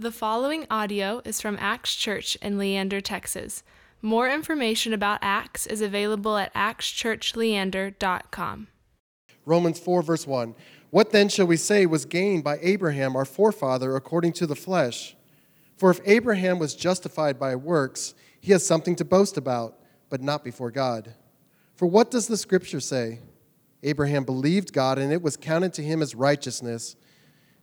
The following audio is from Axe Church in Leander, Texas. More information about Axe is available at axchurchleander.com. Romans 4, verse 1. What then shall we say was gained by Abraham, our forefather, according to the flesh? For if Abraham was justified by works, he has something to boast about, but not before God. For what does the scripture say? Abraham believed God, and it was counted to him as righteousness.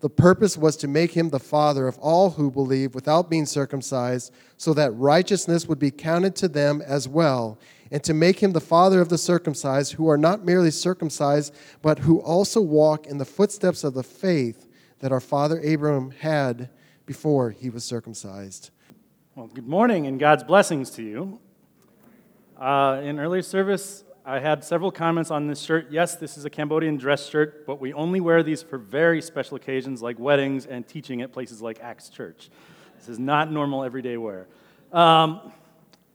The purpose was to make him the father of all who believe without being circumcised, so that righteousness would be counted to them as well, and to make him the father of the circumcised, who are not merely circumcised, but who also walk in the footsteps of the faith that our father Abraham had before he was circumcised. Well, good morning and God's blessings to you. Uh, in early service, I had several comments on this shirt. Yes, this is a Cambodian dress shirt, but we only wear these for very special occasions like weddings and teaching at places like Axe Church. This is not normal everyday wear. Um,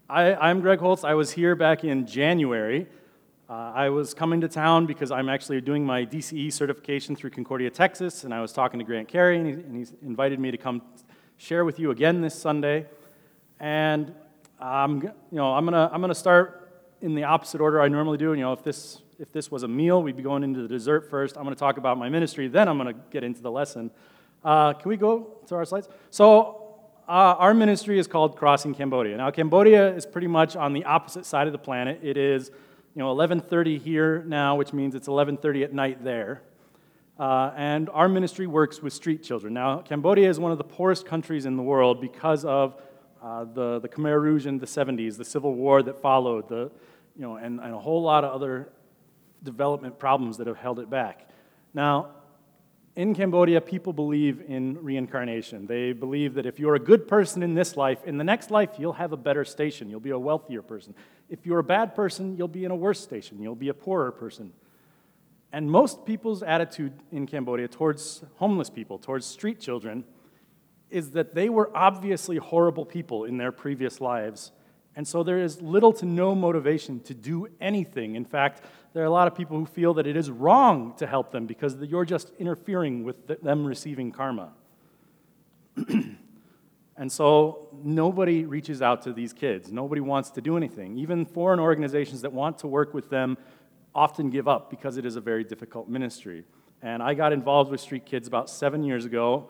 I, am Greg Holtz. I was here back in January. Uh, I was coming to town because I'm actually doing my DCE certification through Concordia, Texas, and I was talking to Grant Carey, and he, and invited me to come share with you again this Sunday. And um, you know, I'm gonna I'm gonna start in the opposite order I normally do. You know, if this if this was a meal, we'd be going into the dessert first. I'm going to talk about my ministry, then I'm going to get into the lesson. Uh, can we go to our slides? So, uh, our ministry is called Crossing Cambodia. Now, Cambodia is pretty much on the opposite side of the planet. It is, you know, 11:30 here now, which means it's 11:30 at night there. Uh, and our ministry works with street children. Now, Cambodia is one of the poorest countries in the world because of uh, the, the Khmer Rouge in the 70s, the civil war that followed, the, you know, and, and a whole lot of other development problems that have held it back. Now, in Cambodia, people believe in reincarnation. They believe that if you're a good person in this life, in the next life, you'll have a better station. You'll be a wealthier person. If you're a bad person, you'll be in a worse station. You'll be a poorer person. And most people's attitude in Cambodia towards homeless people, towards street children, is that they were obviously horrible people in their previous lives and so there is little to no motivation to do anything. In fact, there are a lot of people who feel that it is wrong to help them because you're just interfering with them receiving karma. and so nobody reaches out to these kids. Nobody wants to do anything. Even foreign organizations that want to work with them often give up because it is a very difficult ministry. And I got involved with Street Kids about seven years ago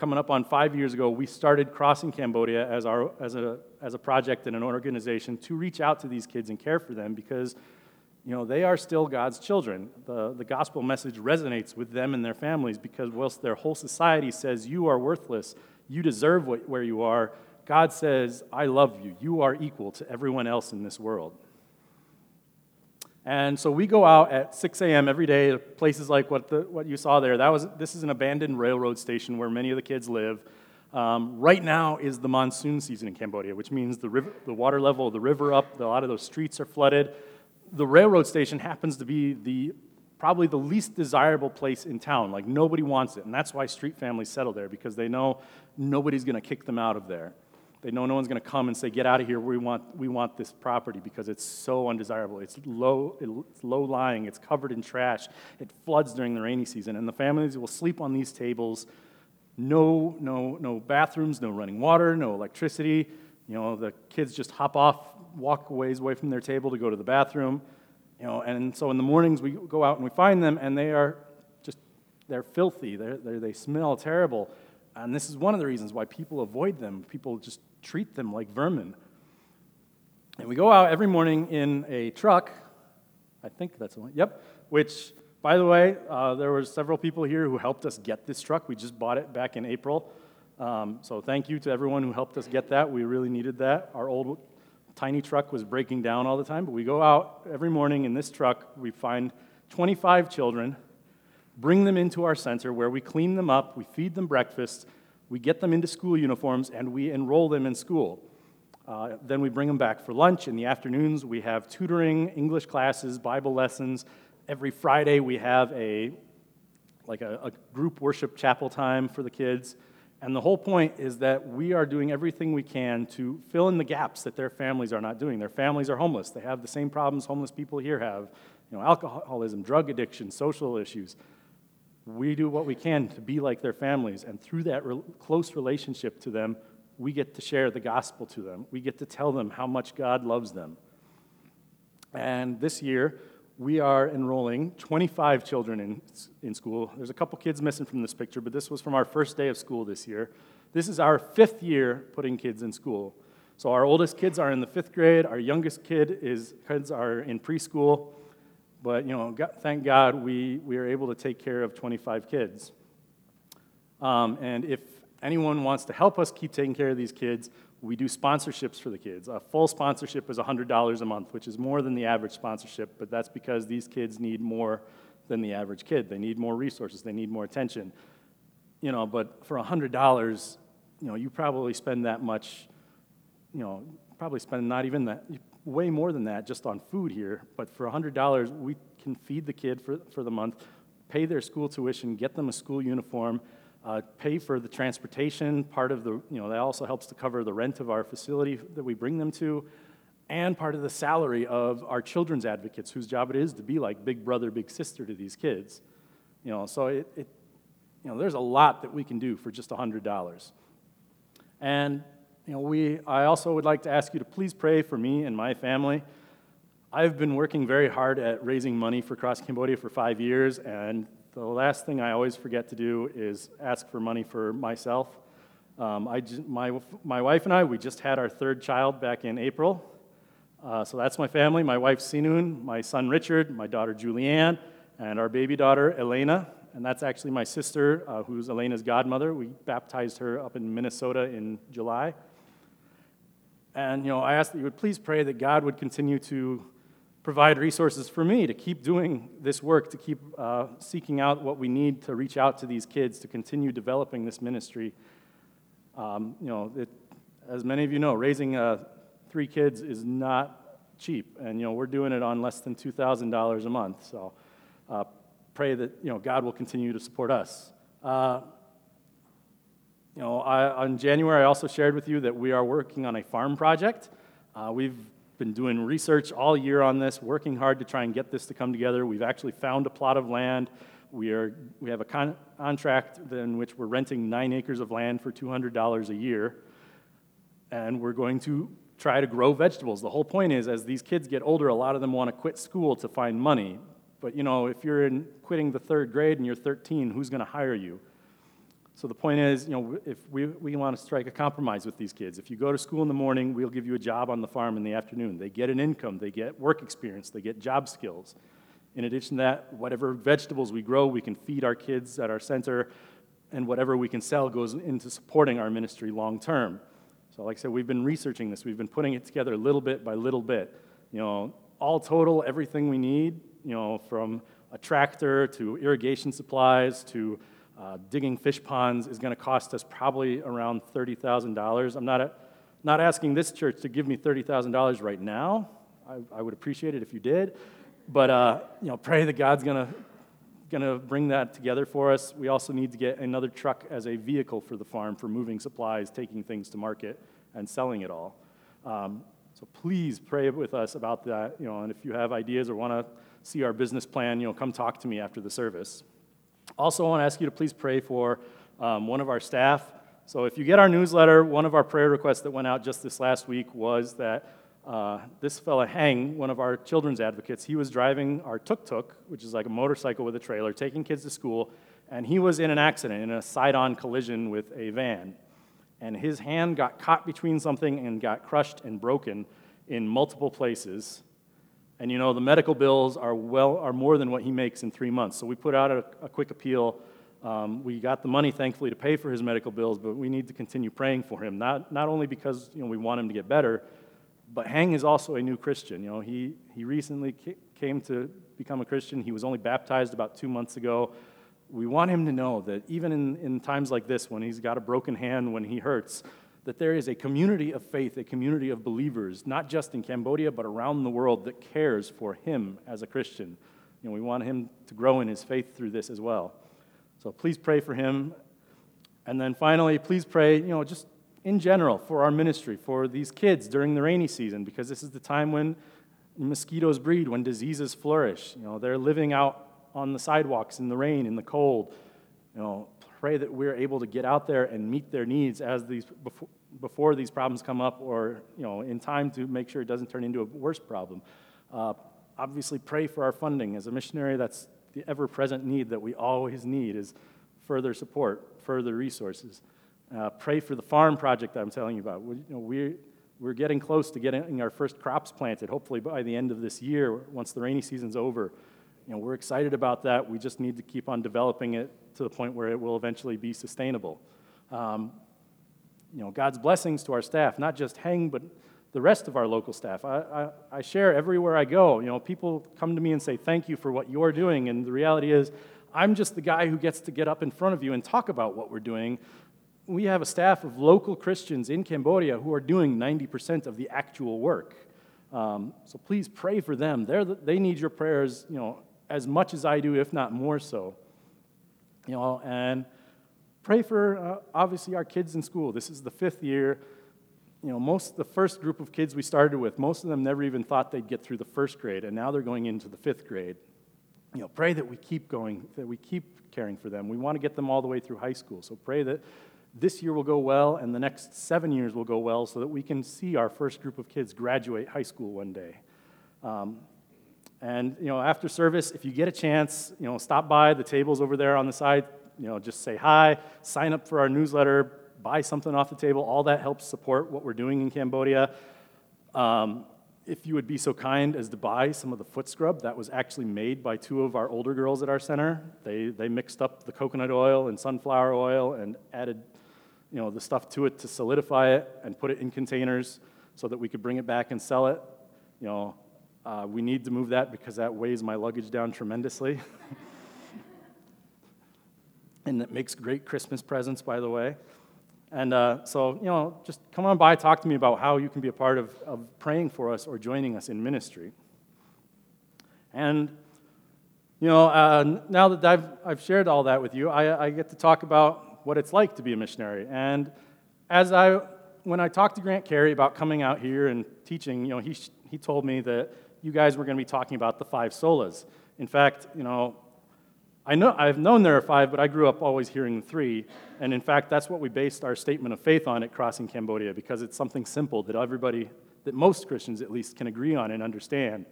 coming up on five years ago, we started Crossing Cambodia as, our, as, a, as a project and an organization to reach out to these kids and care for them because you know, they are still God's children. The, the gospel message resonates with them and their families because whilst their whole society says you are worthless, you deserve what, where you are, God says, I love you. You are equal to everyone else in this world. And so we go out at 6 a.m. every day to places like what, the, what you saw there. That was, this is an abandoned railroad station where many of the kids live. Um, right now is the monsoon season in Cambodia, which means the, river, the water level of the river up, a lot of those streets are flooded. The railroad station happens to be the, probably the least desirable place in town. Like nobody wants it. And that's why street families settle there, because they know nobody's going to kick them out of there. They know no one's going to come and say, "Get out of here! We want we want this property because it's so undesirable. It's low, it's low lying. It's covered in trash. It floods during the rainy season, and the families will sleep on these tables. No, no, no bathrooms, no running water, no electricity. You know, the kids just hop off, walk ways away from their table to go to the bathroom. You know, and so in the mornings we go out and we find them, and they are just they're filthy. They're, they're, they smell terrible. And this is one of the reasons why people avoid them. People just treat them like vermin. And we go out every morning in a truck. I think that's the one. Yep. Which, by the way, uh, there were several people here who helped us get this truck. We just bought it back in April. Um, so thank you to everyone who helped us get that. We really needed that. Our old tiny truck was breaking down all the time, but we go out every morning in this truck. We find 25 children, bring them into our center where we clean them up, we feed them breakfast, we get them into school uniforms, and we enroll them in school. Uh, then we bring them back for lunch. In the afternoons, we have tutoring, English classes, Bible lessons. Every Friday, we have a like a, a group worship chapel time for the kids. And the whole point is that we are doing everything we can to fill in the gaps that their families are not doing. Their families are homeless. They have the same problems homeless people here have you know, alcoholism, drug addiction, social issues. We do what we can to be like their families, and through that re- close relationship to them, we get to share the gospel to them. We get to tell them how much God loves them. And this year, we are enrolling 25 children in, in school. There's a couple kids missing from this picture, but this was from our first day of school this year. This is our fifth year putting kids in school. So our oldest kids are in the fifth grade, our youngest kid is, kids are in preschool, but you know, God, thank God we, we are able to take care of 25 kids. Um, and if anyone wants to help us keep taking care of these kids, we do sponsorships for the kids. A full sponsorship is $100 a month, which is more than the average sponsorship, but that's because these kids need more than the average kid. They need more resources, they need more attention. You know, but for $100, you know, you probably spend that much, you know, probably spend not even that, way more than that just on food here. But for $100, we can feed the kid for, for the month, pay their school tuition, get them a school uniform, uh, pay for the transportation. Part of the, you know, that also helps to cover the rent of our facility that we bring them to, and part of the salary of our children's advocates, whose job it is to be like big brother, big sister to these kids. You know, so it, it you know, there's a lot that we can do for just $100. And, you know, we, I also would like to ask you to please pray for me and my family. I've been working very hard at raising money for Cross Cambodia for five years, and the last thing I always forget to do is ask for money for myself. Um, I my, my wife and I, we just had our third child back in April. Uh, so that's my family my wife Sinun, my son Richard, my daughter Julianne, and our baby daughter Elena. And that's actually my sister, uh, who's Elena's godmother. We baptized her up in Minnesota in July. And, you know, I ask that you would please pray that God would continue to provide resources for me to keep doing this work, to keep uh, seeking out what we need to reach out to these kids, to continue developing this ministry. Um, you know, it, as many of you know, raising uh, three kids is not cheap, and you know we're doing it on less than two thousand dollars a month. So, uh, pray that you know God will continue to support us. You know, I, on January, I also shared with you that we are working on a farm project. Uh, we've been doing research all year on this, working hard to try and get this to come together. We've actually found a plot of land. We, are, we have a con- contract in which we're renting nine acres of land for $200 a year. And we're going to try to grow vegetables. The whole point is, as these kids get older, a lot of them want to quit school to find money. But you know, if you're in quitting the third grade and you're 13, who's going to hire you? So the point is, you know, if we, we want to strike a compromise with these kids, if you go to school in the morning, we'll give you a job on the farm in the afternoon. They get an income, they get work experience, they get job skills. In addition to that, whatever vegetables we grow, we can feed our kids at our center, and whatever we can sell goes into supporting our ministry long term. So, like I said, we've been researching this, we've been putting it together little bit by little bit. You know, all total, everything we need, you know, from a tractor to irrigation supplies to uh, digging fish ponds is going to cost us probably around $30,000. I'm not, a, not asking this church to give me $30,000 right now. I, I, would appreciate it if you did. But uh, you know, pray that God's going to going to bring that together for us. We also need to get another truck as a vehicle for the farm for moving supplies, taking things to market, and selling it all. Um, so please pray with us about that. You know, and if you have ideas or want to see our business plan, you know, come talk to me after the service. Also, I want to ask you to please pray for um, one of our staff. So, if you get our newsletter, one of our prayer requests that went out just this last week was that uh, this fella Hang, one of our children's advocates, he was driving our tuk tuk, which is like a motorcycle with a trailer, taking kids to school, and he was in an accident, in a side on collision with a van. And his hand got caught between something and got crushed and broken in multiple places. And you know, the medical bills are, well, are more than what he makes in three months. So we put out a, a quick appeal. Um, we got the money, thankfully, to pay for his medical bills, but we need to continue praying for him. Not, not only because you know, we want him to get better, but Hang is also a new Christian. You know, he, he recently came to become a Christian. He was only baptized about two months ago. We want him to know that even in, in times like this, when he's got a broken hand, when he hurts, that there is a community of faith, a community of believers, not just in Cambodia, but around the world that cares for him as a Christian. You know, we want him to grow in his faith through this as well. So please pray for him. And then finally, please pray, you know, just in general for our ministry, for these kids during the rainy season, because this is the time when mosquitoes breed, when diseases flourish. You know, they're living out on the sidewalks in the rain, in the cold. You know, pray that we're able to get out there and meet their needs as these before, before these problems come up, or you know, in time to make sure it doesn't turn into a worse problem. Uh, obviously, pray for our funding as a missionary. That's the ever-present need that we always need is further support, further resources. Uh, pray for the farm project that I'm telling you about. We, you know, we're, we're getting close to getting our first crops planted, hopefully by the end of this year, once the rainy season's over. Know, we're excited about that. We just need to keep on developing it to the point where it will eventually be sustainable. Um, you know, God's blessings to our staff, not just Hang, but the rest of our local staff. I, I, I, share everywhere I go. You know, people come to me and say, thank you for what you're doing. And the reality is, I'm just the guy who gets to get up in front of you and talk about what we're doing. We have a staff of local Christians in Cambodia who are doing 90% of the actual work. Um, so please pray for them. The, they need your prayers, you know, as much as I do, if not more so. You know, and pray for uh, obviously our kids in school. This is the fifth year. You know, most the first group of kids we started with, most of them never even thought they'd get through the first grade, and now they're going into the fifth grade. You know, pray that we keep going, that we keep caring for them. We want to get them all the way through high school. So pray that this year will go well and the next seven years will go well so that we can see our first group of kids graduate high school one day. Um, and you know, after service, if you get a chance, you know, stop by the tables over there on the side. You know, just say hi, sign up for our newsletter, buy something off the table. All that helps support what we're doing in Cambodia. Um, if you would be so kind as to buy some of the foot scrub that was actually made by two of our older girls at our center. They, they mixed up the coconut oil and sunflower oil and added you know, the stuff to it to solidify it and put it in containers so that we could bring it back and sell it. You know, uh, we need to move that because that weighs my luggage down tremendously. and it makes great Christmas presents, by the way. And uh, so, you know, just come on by, talk to me about how you can be a part of, of praying for us or joining us in ministry. And, you know, uh, now that I've, I've shared all that with you, I, I get to talk about what it's like to be a missionary. And as I, when I talked to Grant Carey about coming out here and teaching, you know, he, he told me that you guys were going to be talking about the five solas. In fact, you know, I know, I've known there are five, but I grew up always hearing three. And in fact, that's what we based our statement of faith on at Crossing Cambodia, because it's something simple that everybody, that most Christians at least, can agree on and understand.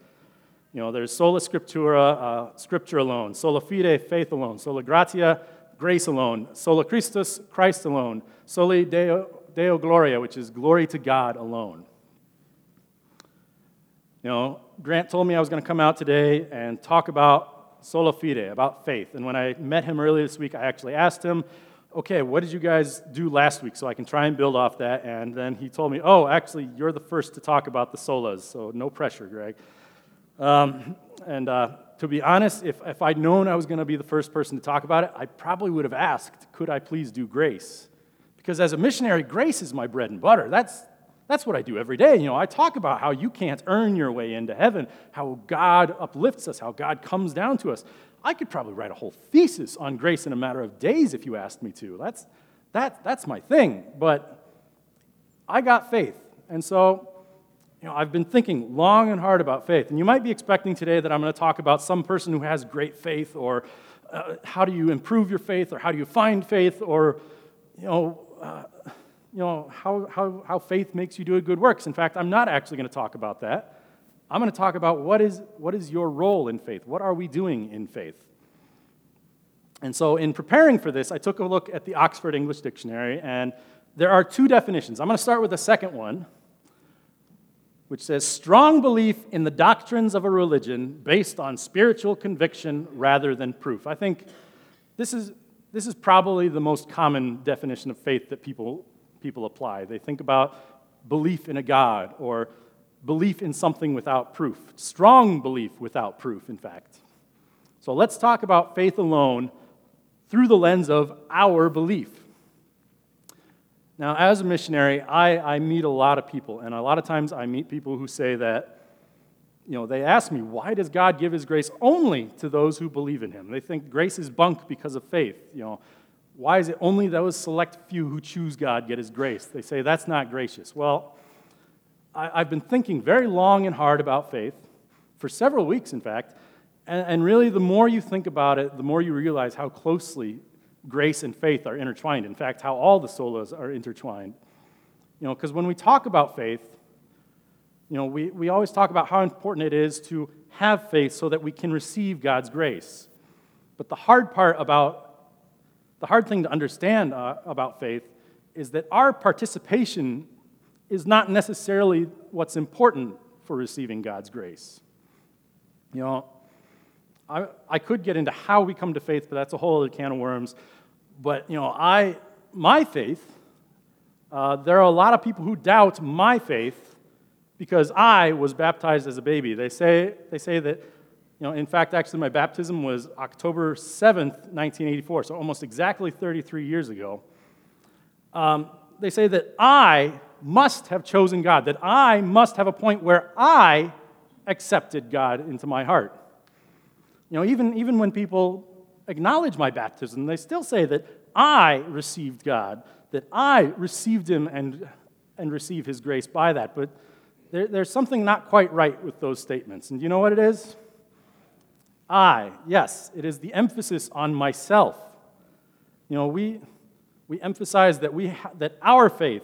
You know, there's sola scriptura, uh, scripture alone, sola fide, faith alone, sola gratia, grace alone, sola Christus, Christ alone, soli Deo, Deo gloria, which is glory to God alone. You know, Grant told me I was going to come out today and talk about sola fide, about faith. And when I met him earlier this week, I actually asked him, okay, what did you guys do last week so I can try and build off that? And then he told me, oh, actually, you're the first to talk about the solas, so no pressure, Greg. Um, and uh, to be honest, if, if I'd known I was going to be the first person to talk about it, I probably would have asked, could I please do grace? Because as a missionary, grace is my bread and butter. That's, that's what I do every day. You know, I talk about how you can't earn your way into heaven, how God uplifts us, how God comes down to us. I could probably write a whole thesis on grace in a matter of days if you asked me to. That's, that, that's my thing. But I got faith. And so, you know, I've been thinking long and hard about faith. And you might be expecting today that I'm going to talk about some person who has great faith or uh, how do you improve your faith or how do you find faith or, you know, uh, you know, how, how, how faith makes you do good works. In fact, I'm not actually going to talk about that. I'm going to talk about what is, what is your role in faith? What are we doing in faith? And so, in preparing for this, I took a look at the Oxford English Dictionary, and there are two definitions. I'm going to start with the second one. which says strong belief in the doctrines of a religion based on spiritual conviction rather than proof. I think this is, this is probably the most common definition of faith that people, people apply. They think about belief in a God or belief in something without proof, strong belief without proof, in fact. So let's talk about faith alone through the lens of our belief. Now, as a missionary, I, I meet a lot of people, and a lot of times I meet people who say that, you know, they ask me, why does God give his grace only to those who believe in him? They think grace is bunk because of faith. You know, why is it only those select few who choose God get his grace? They say that's not gracious. Well, I, have been thinking very long and hard about faith, for several weeks, in fact, and, and really the more you think about it, the more you realize how closely grace and faith are intertwined. In fact, how all the solas are intertwined. You know, because when we talk about faith, you know, we, we always talk about how important it is to have faith so that we can receive God's grace. But the hard part about, the hard thing to understand uh, about faith is that our participation is not necessarily what's important for receiving God's grace. You know, I, I could get into how we come to faith, but that's a whole other can of worms. But, you know, I, my faith, uh, there are a lot of people who doubt my faith because I was baptized as a baby. They say, they say that, you know, in fact, actually, my baptism was October 7th, 1984, so almost exactly 33 years ago. Um, they say that I must have chosen God, that I must have a point where I accepted God into my heart. You know, even, even when people acknowledge my baptism, they still say that I received God, that I received Him and, and receive His grace by that. But there, there's something not quite right with those statements. And do you know what it is? I, yes, it is the emphasis on myself. You know, we, we emphasize that, we ha- that our faith,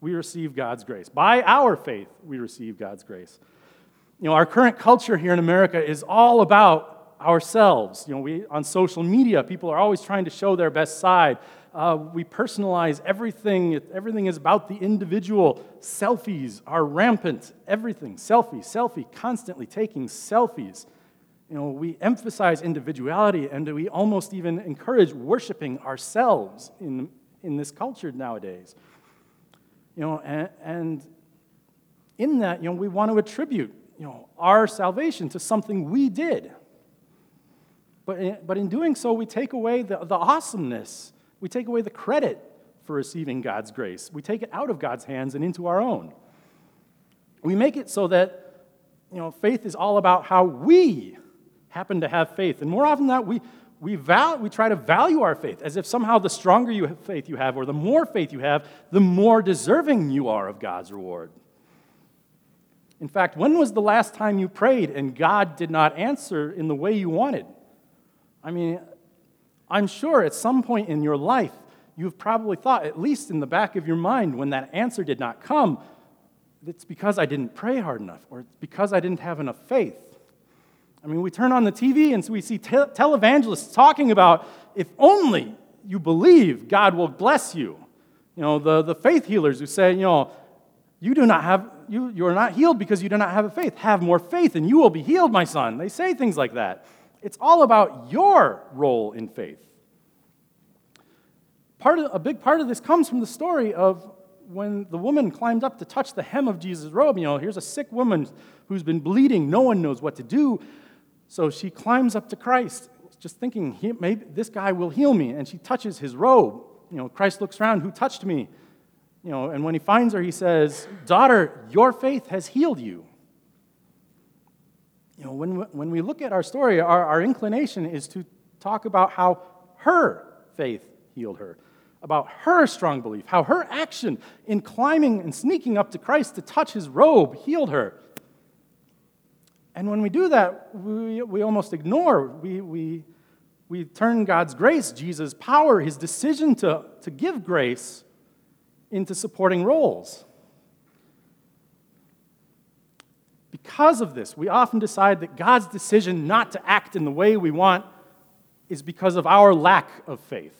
we receive God's grace. By our faith, we receive God's grace. You know, our current culture here in America is all about ourselves. You know, we, on social media, people are always trying to show their best side. Uh, we personalize everything. Everything is about the individual. Selfies are rampant. Everything. Selfie, selfie, constantly taking selfies. You know, we emphasize individuality and we almost even encourage worshiping ourselves in, in this culture nowadays. You know, and, and in that, you know, we want to attribute, you know, our salvation to something we did. But in, but in doing so, we take away the, the awesomeness. We take away the credit for receiving God's grace. We take it out of God's hands and into our own. We make it so that you know, faith is all about how we happen to have faith. And more often than that, we, we, val- we try to value our faith as if somehow the stronger you have faith you have or the more faith you have, the more deserving you are of God's reward. In fact, when was the last time you prayed and God did not answer in the way you wanted? I mean, I'm sure at some point in your life, you've probably thought, at least in the back of your mind, when that answer did not come, it's because I didn't pray hard enough, or it's because I didn't have enough faith. I mean, we turn on the TV and we see te- televangelists talking about if only you believe, God will bless you. You know, the, the faith healers who say, you know, you do not have, you, you are not healed because you do not have a faith. Have more faith and you will be healed, my son. They say things like that. It's all about your role in faith. Part of, a big part of this comes from the story of when the woman climbed up to touch the hem of Jesus' robe. You know, here's a sick woman who's been bleeding, no one knows what to do. So she climbs up to Christ, just thinking, maybe this guy will heal me. And she touches his robe. You know, Christ looks around, who touched me? You know, and when he finds her, he says, Daughter, your faith has healed you you know, when, when we look at our story, our, our inclination is to talk about how her faith healed her, about her strong belief, how her action in climbing and sneaking up to Christ to touch his robe healed her. And when we do that, we, we almost ignore, we, we, we turn God's grace, Jesus' power, his decision to, to give grace, into supporting roles. Because of this, we often decide that God's decision not to act in the way we want is because of our lack of faith.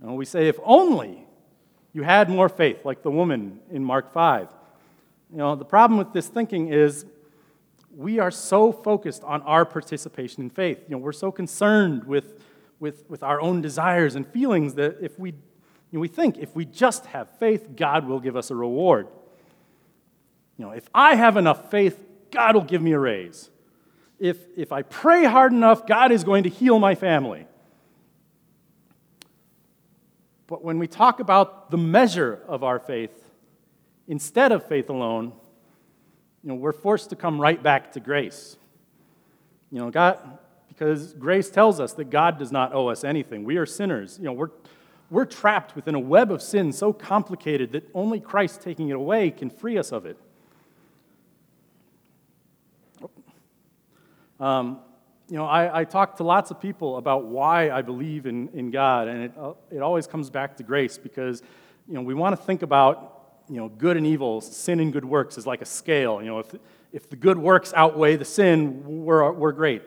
And we say, if only you had more faith, like the woman in Mark 5. You know, the problem with this thinking is we are so focused on our participation in faith. You know, we're so concerned with, with, with our own desires and feelings that if we, you know, we think if we just have faith, God will give us a reward. You know, if I have enough faith, God will give me a raise. If, if I pray hard enough, God is going to heal my family. But when we talk about the measure of our faith, instead of faith alone, you know, we're forced to come right back to grace. You know, God, because grace tells us that God does not owe us anything. We are sinners. You know, we're, we're trapped within a web of sin so complicated that only Christ taking it away can free us of it. Um, you know, I, I talk to lots of people about why I believe in, in God, and it, uh, it always comes back to grace because, you know, we want to think about, you know, good and evil, sin and good works is like a scale. You know, if, if the good works outweigh the sin, we're, we're great.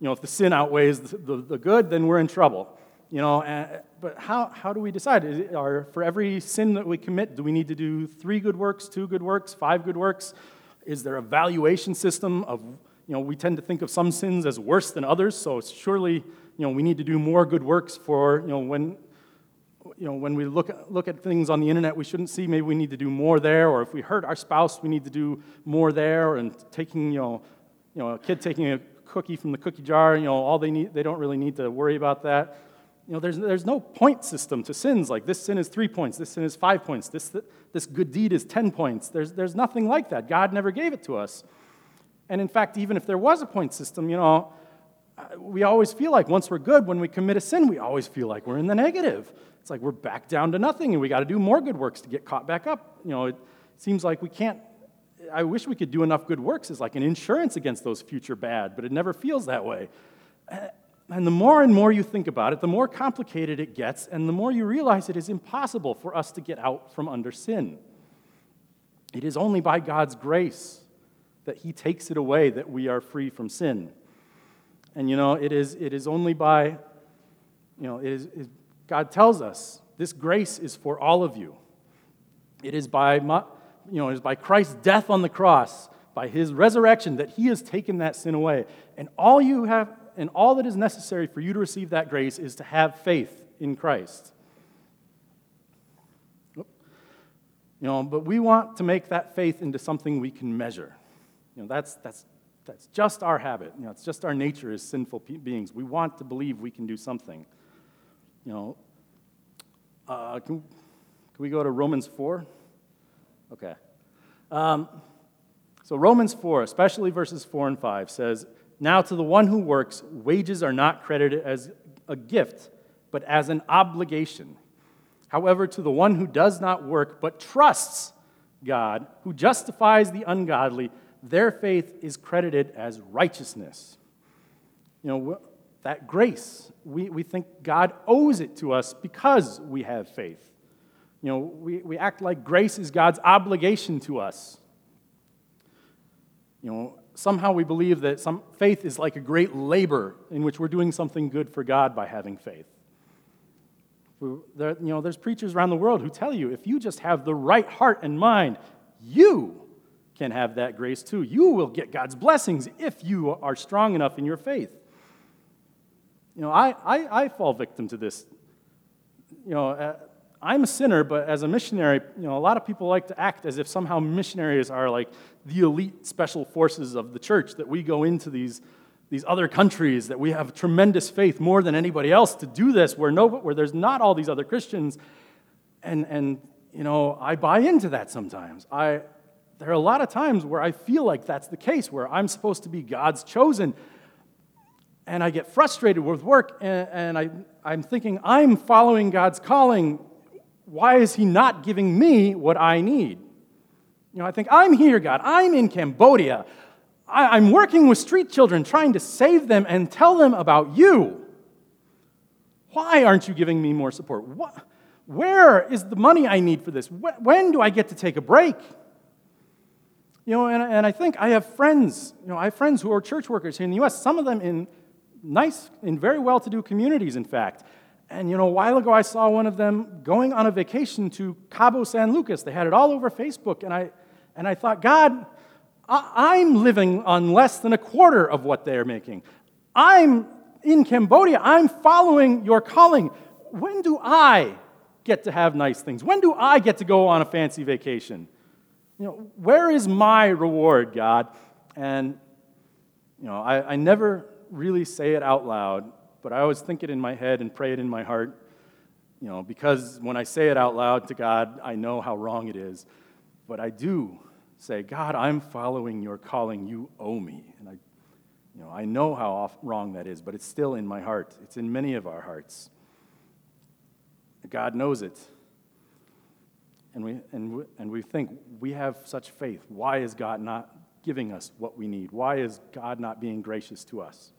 You know, if the sin outweighs the, the, the good, then we're in trouble. You know, and, but how, how do we decide? It, are, for every sin that we commit, do we need to do three good works, two good works, five good works? Is there a valuation system of you know, we tend to think of some sins as worse than others, so surely, you know, we need to do more good works for, you know, when, you know, when we look at, look at things on the internet we shouldn't see, maybe we need to do more there, or if we hurt our spouse, we need to do more there, and taking, you know, you know, a kid taking a cookie from the cookie jar, you know, all they need, they don't really need to worry about that. You know, there's, there's no point system to sins, like this sin is three points, this sin is five points, this, this good deed is 10 points. There's, there's nothing like that. God never gave it to us. And in fact, even if there was a point system, you know, uh, we always feel like once we're good, when we commit a sin, we always feel like we're in the negative. It's like we're back down to nothing and we got to do more good works to get caught back up. You know, it seems like we can't. I wish we could do enough good works as like an insurance against those future bad, but it never feels that way. Uh, and the more and more you think about it, the more complicated it gets, and the more you realize it is impossible for us to get out from under sin. It is only by God's grace that He takes it away, that we are free from sin. And you know, it is, it is only by, you know, it is, it, God tells us this grace is for all of you. It is by, you know, it is by Christ's death on the cross, by His resurrection, that He has taken that sin away. And all you have, and all that is necessary for you to receive that grace is to have faith in Christ. You know, but we want to make that faith into something we can measure. You know, that's, that's, that's just our habit. You know, it's just our nature as sinful beings. We want to believe we can do something. You know, uh, can, can we go to Romans 4? Okay. Um, so, Romans 4, especially verses 4 and 5, says, Now to the one who works, wages are not credited as a gift, but as an obligation. However, to the one who does not work, but trusts God, who justifies the ungodly, their faith is credited as righteousness. You know, that grace, we, we think God owes it to us because we have faith. You know, we, we act like grace is God's obligation to us. You know, somehow we believe that some faith is like a great labor in which we're doing something good for God by having faith. There, you know, there's preachers around the world who tell you if you just have the right heart and mind, you can have that grace too. You will get God's blessings if you are strong enough in your faith. You know, I, I, I fall victim to this. You know, uh, I'm a sinner, but as a missionary, you know, a lot of people like to act as if somehow missionaries are like the elite special forces of the church, that we go into these, these other countries, that we have tremendous faith more than anybody else to do this, where, no, where there's not all these other Christians. And, and, you know, I buy into that sometimes. I, there are a lot of times where I feel like that's the case, where I'm supposed to be God's chosen. And I get frustrated with work, and, and I, I'm thinking, I'm following God's calling. Why is He not giving me what I need? You know, I think, I'm here, God. I'm in Cambodia. I, I'm working with street children, trying to save them and tell them about you. Why aren't you giving me more support? What, where is the money I need for this? When do I get to take a break? You know, and, and I think I have friends, you know, I have friends who are church workers here in the U.S., some of them in nice, in very well-to-do communities, in fact. And, you know, a while ago I saw one of them going on a vacation to Cabo San Lucas. They had it all over Facebook, and I, And I thought, God, I- I'm living on less than a quarter of what they're making. I'm in Cambodia. I'm following your calling. When do I get to have nice things? When do I get to go on a fancy vacation? You know, where is my reward, God? And, you know, I, I never really say it out loud, but I always think it in my head and pray it in my heart. You know, because when I say it out loud to God, I know how wrong it is. But I do say, God, I'm following your calling. You owe me. And I, you know, I know how off, wrong that is, but it's still in my heart. It's in many of our hearts. God knows it. And we, and, we, and we think we have such faith. Why is God not giving us what we need? Why is God not being gracious to us?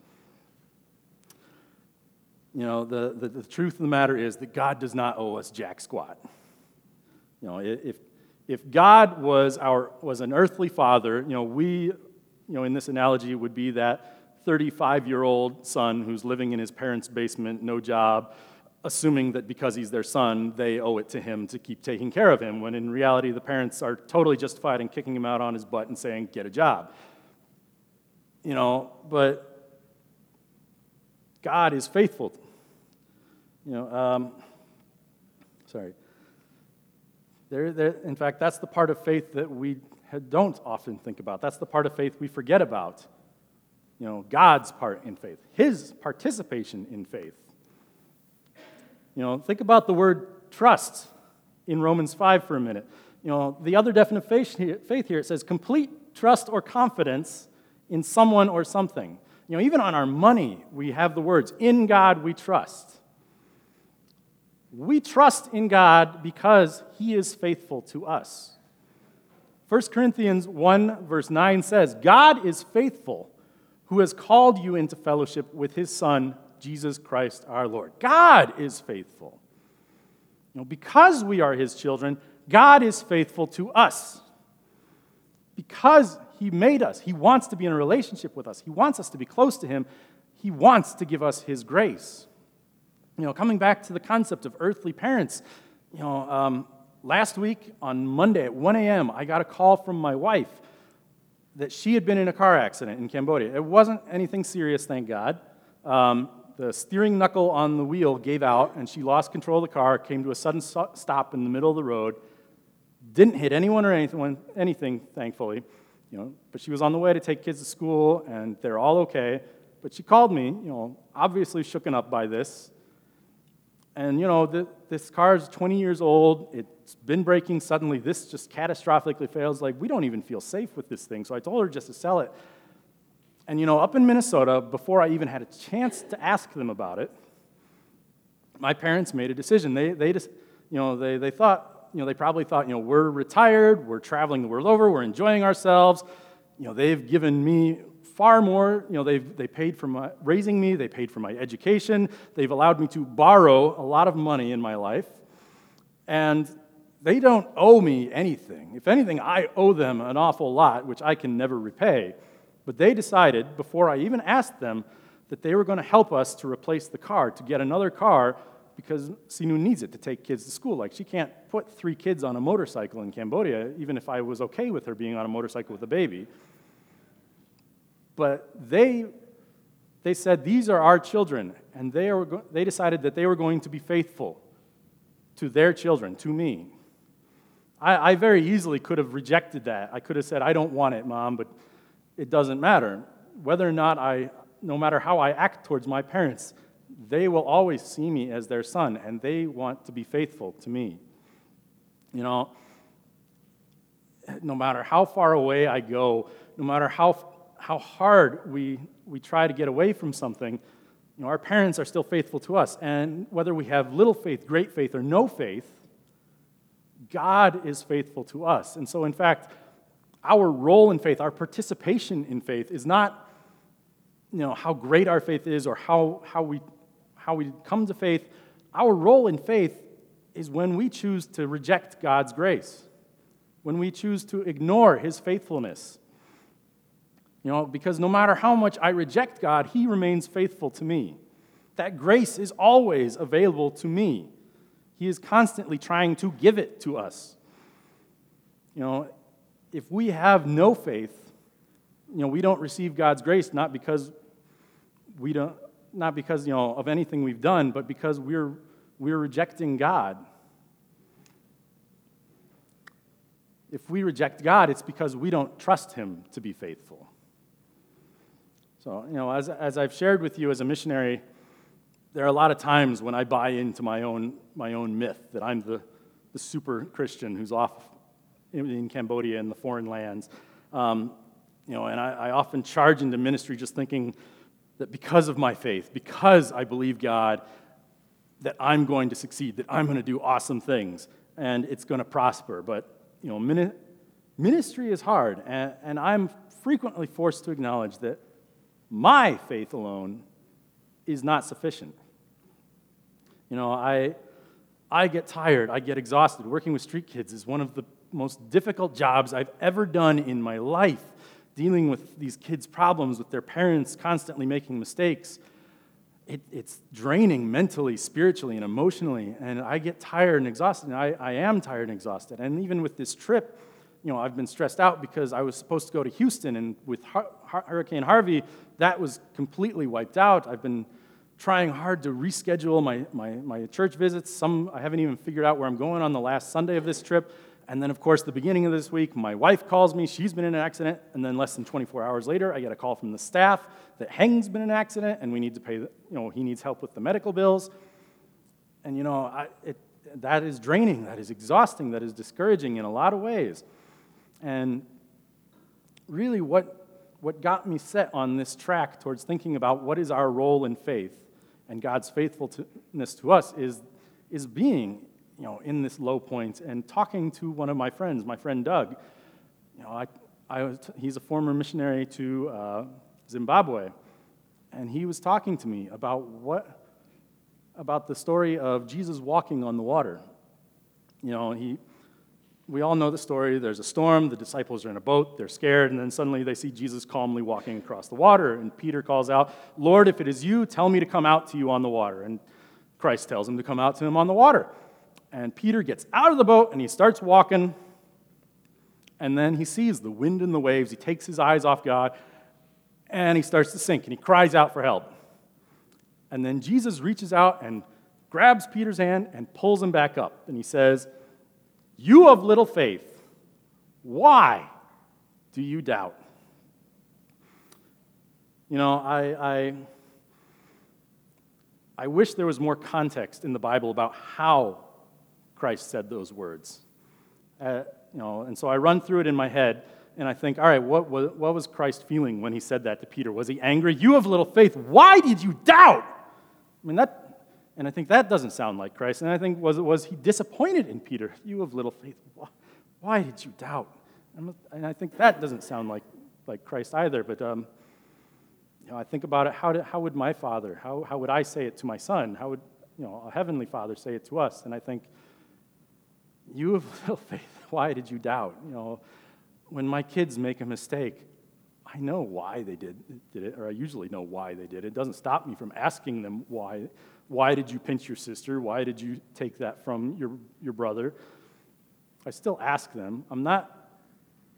You know, the, the, the truth of the matter is that God does not owe us jack squat. You know, if, if God was, our, was an earthly father, you know, we, you know, in this analogy would be that 35 year old son who's living in his parents' basement, no job, assuming that because he's their son, they owe it to him to keep taking care of him, when in reality, the parents are totally justified in kicking him out on his butt and saying, get a job. You know, but God is faithful. You know, um, sorry. There, there, in fact, that's the part of faith that we don't often think about. That's the part of faith we forget about. You know, God's part in faith, His participation in faith. You know, think about the word trust in Romans 5 for a minute. You know, the other definition of faith here, it says complete trust or confidence in someone or something. You know, even on our money, we have the words, in God we trust. We trust in God because he is faithful to us. 1 Corinthians 1, verse 9 says, God is faithful, who has called you into fellowship with his Son, Jesus Christ our Lord. God is faithful. You know, because we are his children, God is faithful to us. Because he made us, he wants to be in a relationship with us, he wants us to be close to him, he wants to give us his grace. You know, coming back to the concept of earthly parents, you know, um, last week on Monday at 1 a.m., I got a call from my wife that she had been in a car accident in Cambodia. It wasn't anything serious, thank God. Um, the steering knuckle on the wheel gave out, and she lost control of the car, came to a sudden stop in the middle of the road, didn't hit anyone or anything, anything thankfully. You know, but she was on the way to take kids to school, and they're all okay. But she called me, you know, obviously shooken up by this. And, you know, the, this car is 20 years old. It's been breaking suddenly. This just catastrophically fails. Like, we don't even feel safe with this thing. So I told her just to sell it. And you know, up in Minnesota, before I even had a chance to ask them about it, my parents made a decision. They, they just, you know, they, they thought, you know, they probably thought, you know, we're retired, we're traveling the world over, we're enjoying ourselves. You know, they've given me far more. You know, they've they paid for my raising me, they paid for my education, they've allowed me to borrow a lot of money in my life. And they don't owe me anything. If anything, I owe them an awful lot, which I can never repay. But they decided, before I even asked them, that they were going to help us to replace the car, to get another car, because Sinu needs it to take kids to school. Like, she can't put three kids on a motorcycle in Cambodia, even if I was okay with her being on a motorcycle with a baby. But they, they said, These are our children, and they, are, they decided that they were going to be faithful to their children, to me. I, I very easily could have rejected that. I could have said, I don't want it, Mom, but it doesn't matter. Whether or not I, no matter how I act towards my parents, they will always see me as their son, and they want to be faithful to me. You know, no matter how far away I go, no matter how, how hard we, we try to get away from something, you know, our parents are still faithful to us. And whether we have little faith, great faith, or no faith, God is faithful to us. And so, in fact, our role in faith, our participation in faith, is not you know, how great our faith is or how, how, we, how we come to faith. Our role in faith is when we choose to reject God's grace, when we choose to ignore His faithfulness. You know, because no matter how much I reject God, He remains faithful to me. That grace is always available to me. He is constantly trying to give it to us. You know, if we have no faith, you know, we don't receive God's grace not because we don't not because, you know, of anything we've done, but because we're we're rejecting God. If we reject God, it's because we don't trust him to be faithful. So, you know, as, as I've shared with you as a missionary, there are a lot of times when I buy into my own, my own myth that I'm the, the super Christian who's off in, in Cambodia and the foreign lands. Um, you know, and I, I often charge into ministry just thinking that because of my faith, because I believe God, that I'm going to succeed, that I'm going to do awesome things, and it's going to prosper. But, you know, ministry is hard, and, and I'm frequently forced to acknowledge that my faith alone is not sufficient. You know, I, I get tired, I get exhausted. Working with street kids is one of the most difficult jobs I've ever done in my life, dealing with these kids' problems with their parents constantly making mistakes. It, it's draining mentally, spiritually, and emotionally. And I get tired and exhausted. And I, I am tired and exhausted. And even with this trip, you know, I've been stressed out because I was supposed to go to Houston, and with Hurricane Harvey, that was completely wiped out. I've been trying hard to reschedule my, my, my church visits. Some I haven't even figured out where I'm going on the last Sunday of this trip. And then, of course, the beginning of this week, my wife calls me. She's been in an accident. And then, less than 24 hours later, I get a call from the staff that Heng's been in an accident and we need to pay, you know, he needs help with the medical bills. And, you know, I, it, that is draining, that is exhausting, that is discouraging in a lot of ways. And really, what, what got me set on this track towards thinking about what is our role in faith and God's faithfulness to us is, is being you know, in this low point and talking to one of my friends, my friend Doug. You know, I, I was, he's a former missionary to uh, Zimbabwe, and he was talking to me about what about the story of Jesus walking on the water. You know, he we all know the story. There's a storm, the disciples are in a boat, they're scared, and then suddenly they see Jesus calmly walking across the water. And Peter calls out, Lord, if it is you, tell me to come out to you on the water. And Christ tells him to come out to him on the water. And Peter gets out of the boat and he starts walking. And then he sees the wind and the waves. He takes his eyes off God and he starts to sink and he cries out for help. And then Jesus reaches out and grabs Peter's hand and pulls him back up. And he says, you of little faith, why do you doubt? You know, I, I, I wish there was more context in the Bible about how Christ said those words. Uh, you know, and so I run through it in my head and I think, all right, what, what, what was Christ feeling when he said that to Peter? Was he angry? You have little faith. Why did you doubt? I mean, that, and I think that doesn't sound like Christ. And I think, was, was he disappointed in Peter? You of little faith, why did you doubt? And I think that doesn't sound like, like Christ either. But um, you know, I think about it how, did, how would my father, how, how would I say it to my son? How would you know, a heavenly father say it to us? And I think, you of little faith, why did you doubt? You know, when my kids make a mistake, I know why they did, did it, or I usually know why they did it. It doesn't stop me from asking them why why did you pinch your sister? Why did you take that from your, your brother? I still ask them. I'm not,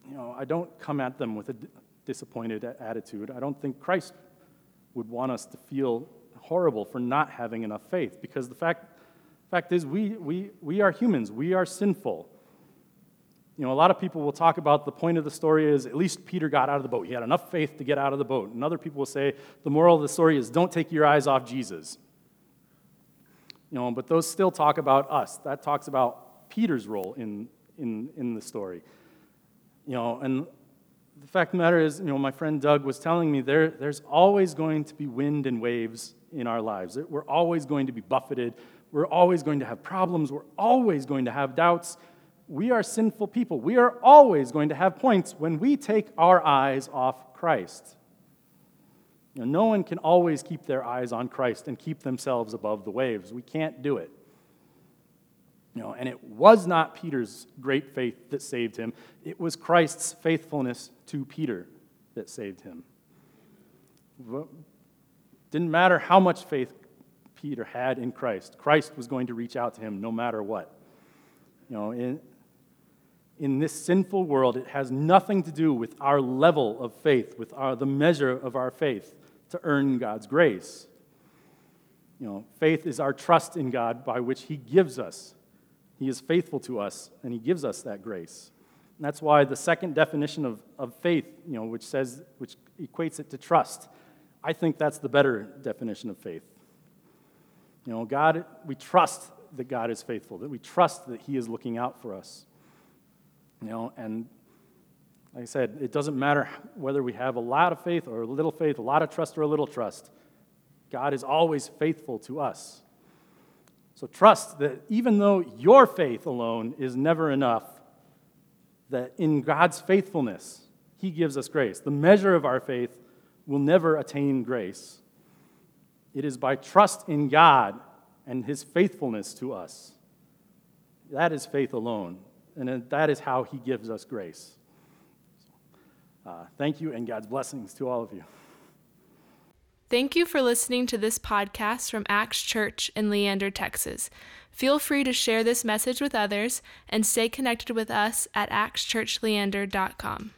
you know, I don't come at them with a disappointed attitude. I don't think Christ would want us to feel horrible for not having enough faith because the fact, fact is, we, we, we are humans, we are sinful. You know, a lot of people will talk about the point of the story is at least Peter got out of the boat. He had enough faith to get out of the boat. And other people will say the moral of the story is don't take your eyes off Jesus. You know, but those still talk about us. That talks about Peter's role in, in, in the story. You know, and the fact of the matter is, you know, my friend Doug was telling me there, there's always going to be wind and waves in our lives. We're always going to be buffeted. We're always going to have problems. We're always going to have doubts. We are sinful people. We are always going to have points when we take our eyes off Christ. You know, no one can always keep their eyes on Christ and keep themselves above the waves. We can't do it. You know, and it was not Peter's great faith that saved him. It was Christ's faithfulness to Peter that saved him. Didn't matter how much faith Peter had in Christ. Christ was going to reach out to him no matter what. You know, in, in this sinful world, it has nothing to do with our level of faith, with our, the measure of our faith to earn God's grace. You know, faith is our trust in God by which He gives us. He is faithful to us, and He gives us that grace. And that's why the second definition of, of faith, you know, which says, which equates it to trust, I think that's the better definition of faith. You know, God, we trust that God is faithful, that we trust that He is looking out for us. You know, and like I said, it doesn't matter whether we have a lot of faith or a little faith, a lot of trust or a little trust. God is always faithful to us. So trust that even though your faith alone is never enough, that in God's faithfulness, He gives us grace. The measure of our faith will never attain grace. It is by trust in God and His faithfulness to us. That is faith alone, and that is how He gives us grace. Uh, thank you, and God's blessings to all of you. Thank you for listening to this podcast from Acts Church in Leander, Texas. Feel free to share this message with others and stay connected with us at actschurchleander.com.